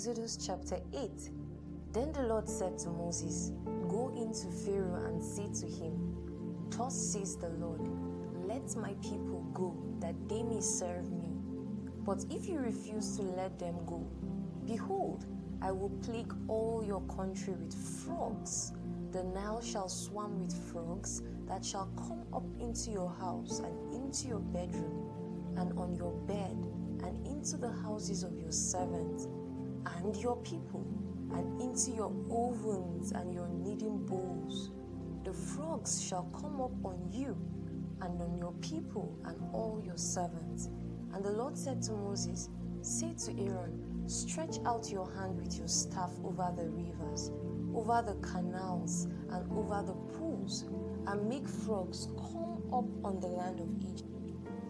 Exodus chapter 8 Then the Lord said to Moses, Go into Pharaoh and say to him, Thus says the Lord, Let my people go, that they may serve me. But if you refuse to let them go, behold, I will plague all your country with frogs. The Nile shall swarm with frogs that shall come up into your house and into your bedroom and on your bed and into the houses of your servants and your people and into your ovens and your kneading bowls. The frogs shall come up on you and on your people and all your servants. And the Lord said to Moses, Say to Aaron, Stretch out your hand with your staff over the rivers, over the canals, and over the pools, and make frogs come up on the land of Egypt.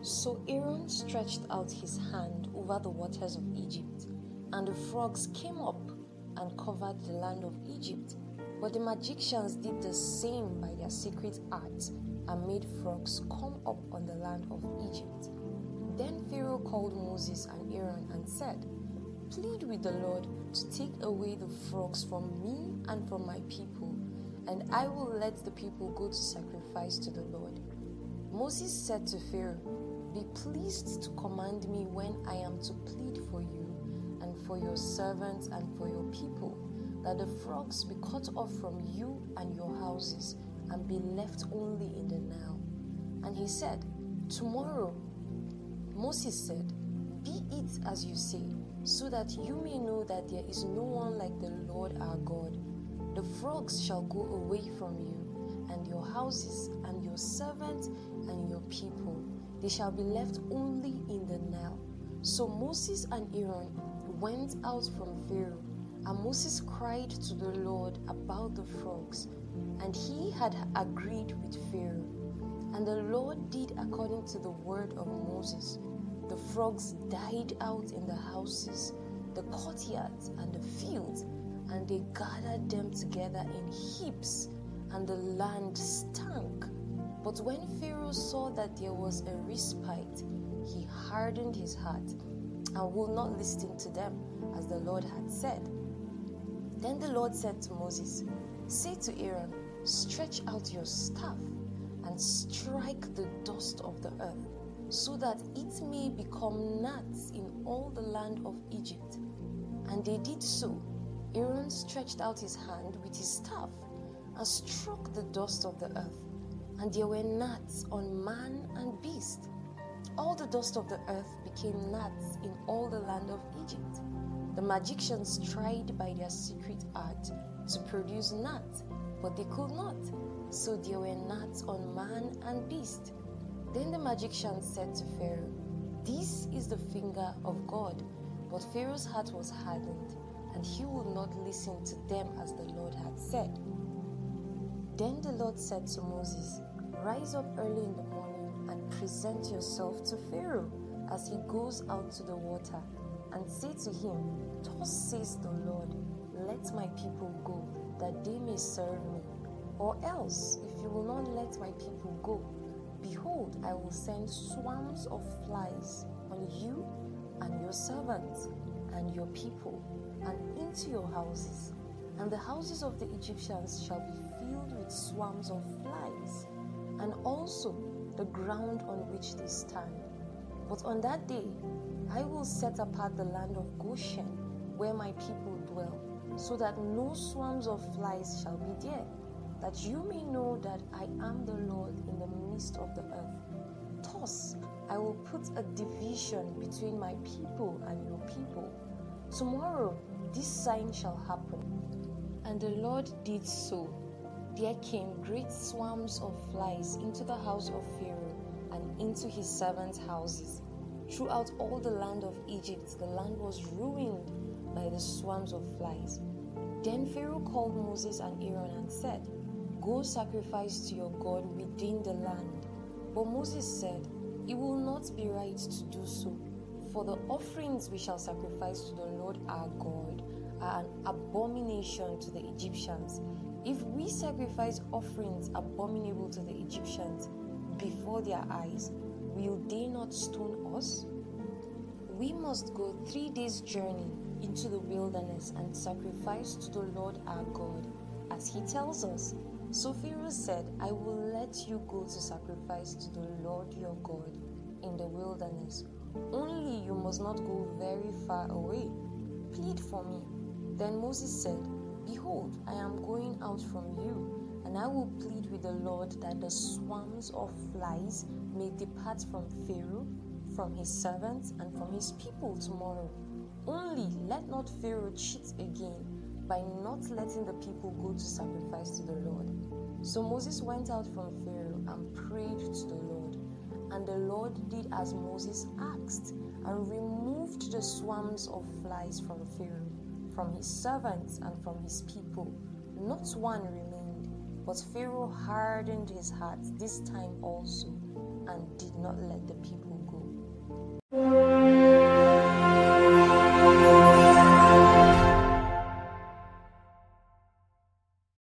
So Aaron stretched out his hand over the waters of Egypt, and the frogs came up and covered the land of Egypt. But the magicians did the same by their secret arts and made frogs come up on the land of Egypt. Then Pharaoh called Moses and Aaron and said, Plead with the Lord to take away the frogs from me and from my people, and I will let the people go to sacrifice to the Lord. Moses said to Pharaoh, Be pleased to command me when I am to plead for you for your servants and for your people, that the frogs be cut off from you and your houses and be left only in the Nile. And he said, Tomorrow. Moses said, Be it as you say, so that you may know that there is no one like the Lord our God. The frogs shall go away from you, and your houses, and your servants, and your people. They shall be left only in the Nile. So Moses and Aaron went out from Pharaoh, and Moses cried to the Lord about the frogs, and he had agreed with Pharaoh. And the Lord did according to the word of Moses. The frogs died out in the houses, the courtyards, and the fields, and they gathered them together in heaps, and the land stank. But when Pharaoh saw that there was a respite, he hardened his heart and will not listen to them, as the Lord had said. Then the Lord said to Moses, Say to Aaron, Stretch out your staff and strike the dust of the earth, so that it may become gnats in all the land of Egypt. And they did so. Aaron stretched out his hand with his staff and struck the dust of the earth, and there were gnats on man and beast. All the dust of the earth became gnats in all the land of Egypt. The magicians tried by their secret art to produce gnats, but they could not. So there were gnats on man and beast. Then the magician said to Pharaoh, This is the finger of God. But Pharaoh's heart was hardened, and he would not listen to them as the Lord had said. Then the Lord said to Moses, Rise up early in the morning and present yourself to Pharaoh as he goes out to the water, and say to him, Thus says the Lord, Let my people go, that they may serve me. Or else, if you will not let my people go, behold, I will send swarms of flies on you and your servants and your people, and into your houses. And the houses of the Egyptians shall be filled with swarms of flies, and also the ground on which they stand. But on that day, I will set apart the land of Goshen, where my people dwell, so that no swarms of flies shall be there that you may know that I am the Lord in the midst of the earth. Thus, I will put a division between my people and your people. Tomorrow, this sign shall happen. And the Lord did so. There came great swarms of flies into the house of Pharaoh and into his servants' houses. Throughout all the land of Egypt, the land was ruined by the swarms of flies. Then Pharaoh called Moses and Aaron and said, Go sacrifice to your God within the land. But Moses said, It will not be right to do so, for the offerings we shall sacrifice to the Lord our God are an abomination to the Egyptians. If we sacrifice offerings abominable to the Egyptians before their eyes, will they not stone us? We must go three days' journey into the wilderness and sacrifice to the Lord our God, as he tells us. So Pharaoh said, I will let you go to sacrifice to the Lord your God in the wilderness. Only you must not go very far away. Plead for me. Then Moses said, Behold, I am going out from you, and I will plead with the Lord that the swarms of flies may depart from Pharaoh, from his servants, and from his people tomorrow. Only let not Pharaoh cheat again by not letting the people go to sacrifice to the Lord. So Moses went out from Pharaoh and prayed to the Lord. And the Lord did as Moses asked and removed the swarms of flies from Pharaoh, from his servants, and from his people. Not one remained. But Pharaoh hardened his heart this time also and did not let the people